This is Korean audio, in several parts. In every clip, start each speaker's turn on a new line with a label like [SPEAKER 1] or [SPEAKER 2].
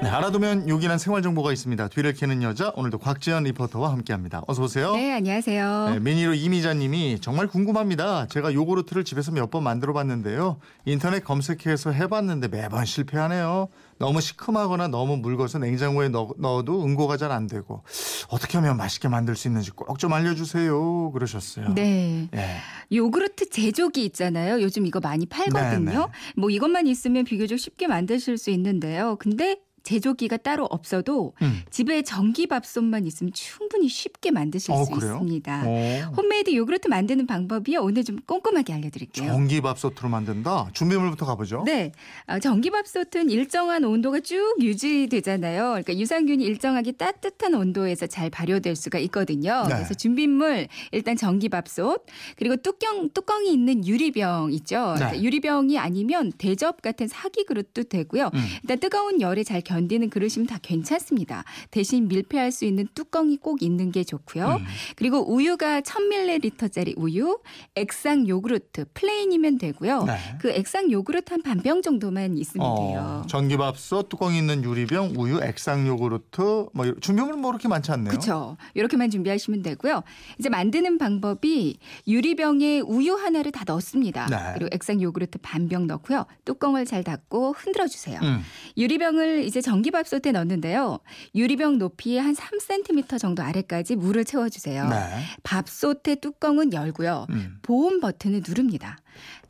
[SPEAKER 1] 네, 알아두면 요긴한 생활 정보가 있습니다. 뒤를 캐는 여자 오늘도 곽지연 리포터와 함께합니다. 어서 오세요.
[SPEAKER 2] 네, 안녕하세요.
[SPEAKER 1] 네, 미니로 이미자님이 정말 궁금합니다. 제가 요구르트를 집에서 몇 번 만들어봤는데요. 인터넷 검색해서 해봤는데 매번 실패하네요. 너무 시큼하거나 너무 묽어서 냉장고에 넣, 어도 응고가 잘 안 되고 어떻게 하면 맛있게 만들 수 있는지 꼭 좀 알려주세요. 그러셨어요.
[SPEAKER 2] 네.
[SPEAKER 1] 예.
[SPEAKER 2] 요구르트 제조기 있잖아요. 요즘 이거 많이 팔거든요.
[SPEAKER 1] 네, 네.
[SPEAKER 2] 뭐 이것만 있으면 비교적 쉽게 만드실 수 있는데요. 근데 제조기가 따로 없어도
[SPEAKER 1] 음.
[SPEAKER 2] 집에 전기밥솥만 있으면 충분히 쉽게 만드실
[SPEAKER 1] 어,
[SPEAKER 2] 수
[SPEAKER 1] 그래요?
[SPEAKER 2] 있습니다.
[SPEAKER 1] 어.
[SPEAKER 2] 홈메이드 요구르트 만드는 방법이요. 오늘 좀 꼼꼼하게 알려드릴게요.
[SPEAKER 1] 전기밥솥으로 만든다. 준비물부터 가보죠.
[SPEAKER 2] 네, 아, 전기밥솥은 일정한 온도가 쭉 유지되잖아요. 그러니까 유산균이 일정하게 따뜻한 온도에서 잘 발효될 수가 있거든요.
[SPEAKER 1] 네.
[SPEAKER 2] 그래서 준비물 일단 전기밥솥 그리고 뚜껑 뚜껑이 있는 유리병 있죠.
[SPEAKER 1] 네.
[SPEAKER 2] 그러니까 유리병이 아니면 대접 같은 사기 그릇도 되고요.
[SPEAKER 1] 음.
[SPEAKER 2] 일단 뜨거운 열에 잘 견디는 그릇이면 다 괜찮습니다. 대신 밀폐할 수 있는 뚜껑이 꼭 있는 게 좋고요.
[SPEAKER 1] 음.
[SPEAKER 2] 그리고 우유가 1000ml짜리 우유, 액상 요구르트 plain이면 되고요.
[SPEAKER 1] 네.
[SPEAKER 2] 그 액상 요구르트 한 반병 정도만 있으면 돼요.
[SPEAKER 1] 어, 전기밥솥, 뚜껑 있는 유리병, 우유, 액상 요구르트, 뭐 준비물은 뭐 그렇게 많지 않네요.
[SPEAKER 2] 그렇죠. 이렇게만 준비하시면 되고요. 이제 만드는 방법이 유리병에 우유 하나를 다 넣습니다.
[SPEAKER 1] 네.
[SPEAKER 2] 그리고 액상 요구르트 반 병 넣고요. 뚜껑을 잘 닫고 흔들어 주세요.
[SPEAKER 1] 음.
[SPEAKER 2] 유리병을 이제 전기밥솥에 넣는데요. 유리병 높이의 한 3cm 정도 아래까지 물을 채워 주세요.
[SPEAKER 1] 네.
[SPEAKER 2] 밥솥의 뚜껑은 열고요.
[SPEAKER 1] 음.
[SPEAKER 2] 보온 버튼을 누릅니다.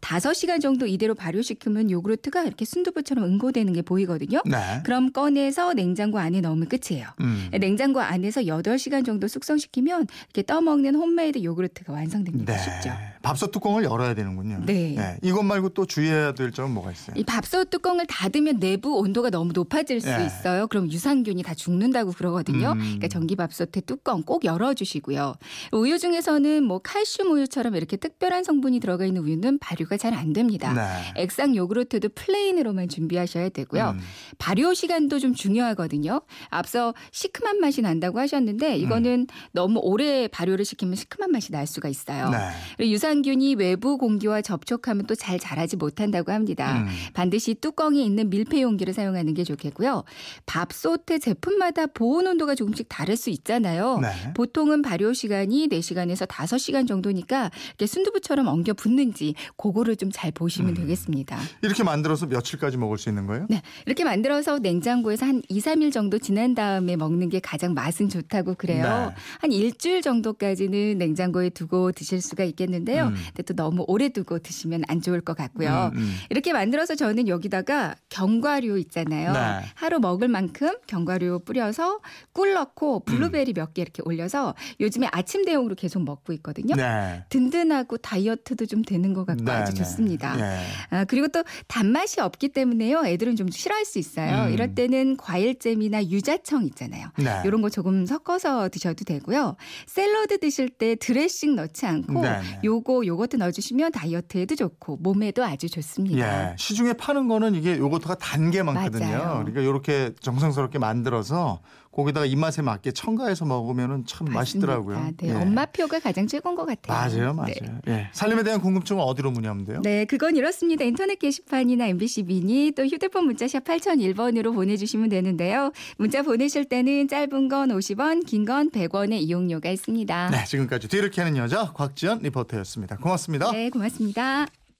[SPEAKER 2] 5시간 정도 이대로 발효시키면 요구르트가 이렇게 순두부처럼 응고되는 게 보이거든요.
[SPEAKER 1] 네.
[SPEAKER 2] 그럼 꺼내서 냉장고 안에 넣으면 끝이에요.
[SPEAKER 1] 음.
[SPEAKER 2] 냉장고 안에서 8시간 정도 숙성시키면 이렇게 떠먹는 홈메이드 요구르트가 완성됩니다.
[SPEAKER 1] 네.
[SPEAKER 2] 쉽죠?
[SPEAKER 1] 밥솥 뚜껑을 열어야 되는군요.
[SPEAKER 2] 네.
[SPEAKER 1] 이것 말고 또 주의해야 될 점은 뭐가 있어요?
[SPEAKER 2] 이 밥솥 뚜껑을 닫으면 내부 온도가 너무 높아질 수
[SPEAKER 1] 예.
[SPEAKER 2] 있어요. 그럼 유산균이 다 죽는다고 그러거든요.
[SPEAKER 1] 음.
[SPEAKER 2] 그러니까 전기밥솥의 뚜껑 꼭 열어주시고요. 우유 중에서는 뭐 칼슘 우유처럼 이렇게 특별한 성분이 들어가 있는 우유는 발효가 잘 안 됩니다.
[SPEAKER 1] 네.
[SPEAKER 2] 액상 요구르트도 plain으로만 준비하셔야 되고요.
[SPEAKER 1] 음.
[SPEAKER 2] 발효 시간도 좀 중요하거든요. 앞서 시큼한 맛이 난다고 하셨는데 이거는 너무 오래 발효를 시키면 시큼한 맛이 날 수가 있어요.
[SPEAKER 1] 네.
[SPEAKER 2] 그리고 유산균이 외부 공기와 접촉하면 또 잘 자라지 못한다고 합니다.
[SPEAKER 1] 음.
[SPEAKER 2] 반드시 뚜껑이 있는 밀폐 용기를 사용하는 게 좋겠고요. 밥솥의 제품마다 보온 온도가 조금씩 다를 수 있잖아요.
[SPEAKER 1] 네.
[SPEAKER 2] 보통은 발효 시간이 4시간에서 5시간 정도니까 이렇게 순두부처럼 엉겨 붙는지 그거를 좀 잘 보시면
[SPEAKER 1] 음.
[SPEAKER 2] 되겠습니다.
[SPEAKER 1] 이렇게 만들어서 며칠까지 먹을 수 있는 거예요?
[SPEAKER 2] 네. 이렇게 만들어서 냉장고에서 한 2, 3일 정도 지난 다음에 먹는 게 가장 맛은 좋다고 그래요.
[SPEAKER 1] 네.
[SPEAKER 2] 한 일주일 정도까지는 냉장고에 두고 드실 수가 있겠는데요.
[SPEAKER 1] 음.
[SPEAKER 2] 근데 또 너무 오래 두고 드시면 안 좋을 것 같고요.
[SPEAKER 1] 음, 음.
[SPEAKER 2] 이렇게 만들어서 저는 여기다가 견과류 있잖아요.
[SPEAKER 1] 네.
[SPEAKER 2] 하루 먹을 만큼 견과류 뿌려서 꿀 넣고 블루베리 몇 개 이렇게 올려서 요즘에 아침 대용으로 계속 먹고 있거든요.
[SPEAKER 1] 네.
[SPEAKER 2] 든든하고 다이어트도 좀 되는 것 같고
[SPEAKER 1] 네,
[SPEAKER 2] 아주
[SPEAKER 1] 네.
[SPEAKER 2] 좋습니다.
[SPEAKER 1] 예.
[SPEAKER 2] 아, 그리고 또 단맛이 없기 때문에요. 애들은 좀 싫어할 수 있어요.
[SPEAKER 1] 음.
[SPEAKER 2] 이럴 때는 과일잼이나 유자청 있잖아요.
[SPEAKER 1] 네.
[SPEAKER 2] 이런 거 조금 섞어서 드셔도 되고요. 샐러드 드실 때 드레싱 넣지 않고
[SPEAKER 1] 네, 네.
[SPEAKER 2] 요거 요것도 넣어주시면 다이어트에도 좋고 몸에도 아주 좋습니다.
[SPEAKER 1] 예. 시중에 파는 거는 이게 요거트가 단 게 많거든요.
[SPEAKER 2] 맞아요.
[SPEAKER 1] 그러니까 이렇게 정성스럽게 만들어서 거기다가 입맛에 맞게 첨가해서 먹으면은 참 맛있더라고요.
[SPEAKER 2] 맞습니다. 네,
[SPEAKER 1] 예.
[SPEAKER 2] 엄마표가 가장 최고인 것 같아요.
[SPEAKER 1] 맞아요, 맞아요.
[SPEAKER 2] 네.
[SPEAKER 1] 예. 살림에 대한 궁금증은 어디로 문의하면 돼요?
[SPEAKER 2] 네, 그건 이렇습니다. 인터넷 게시판이나 MBC 미니 또 휴대폰 문자샵 8001번으로 보내주시면 되는데요. 문자 보내실 때는 짧은 건 50원, 긴 건 100원의 이용료가 있습니다.
[SPEAKER 1] 네, 지금까지 뒤를 캐는 여자 곽지연 리포터였 습니다. 고맙습니다.
[SPEAKER 2] 네, 고맙습니다.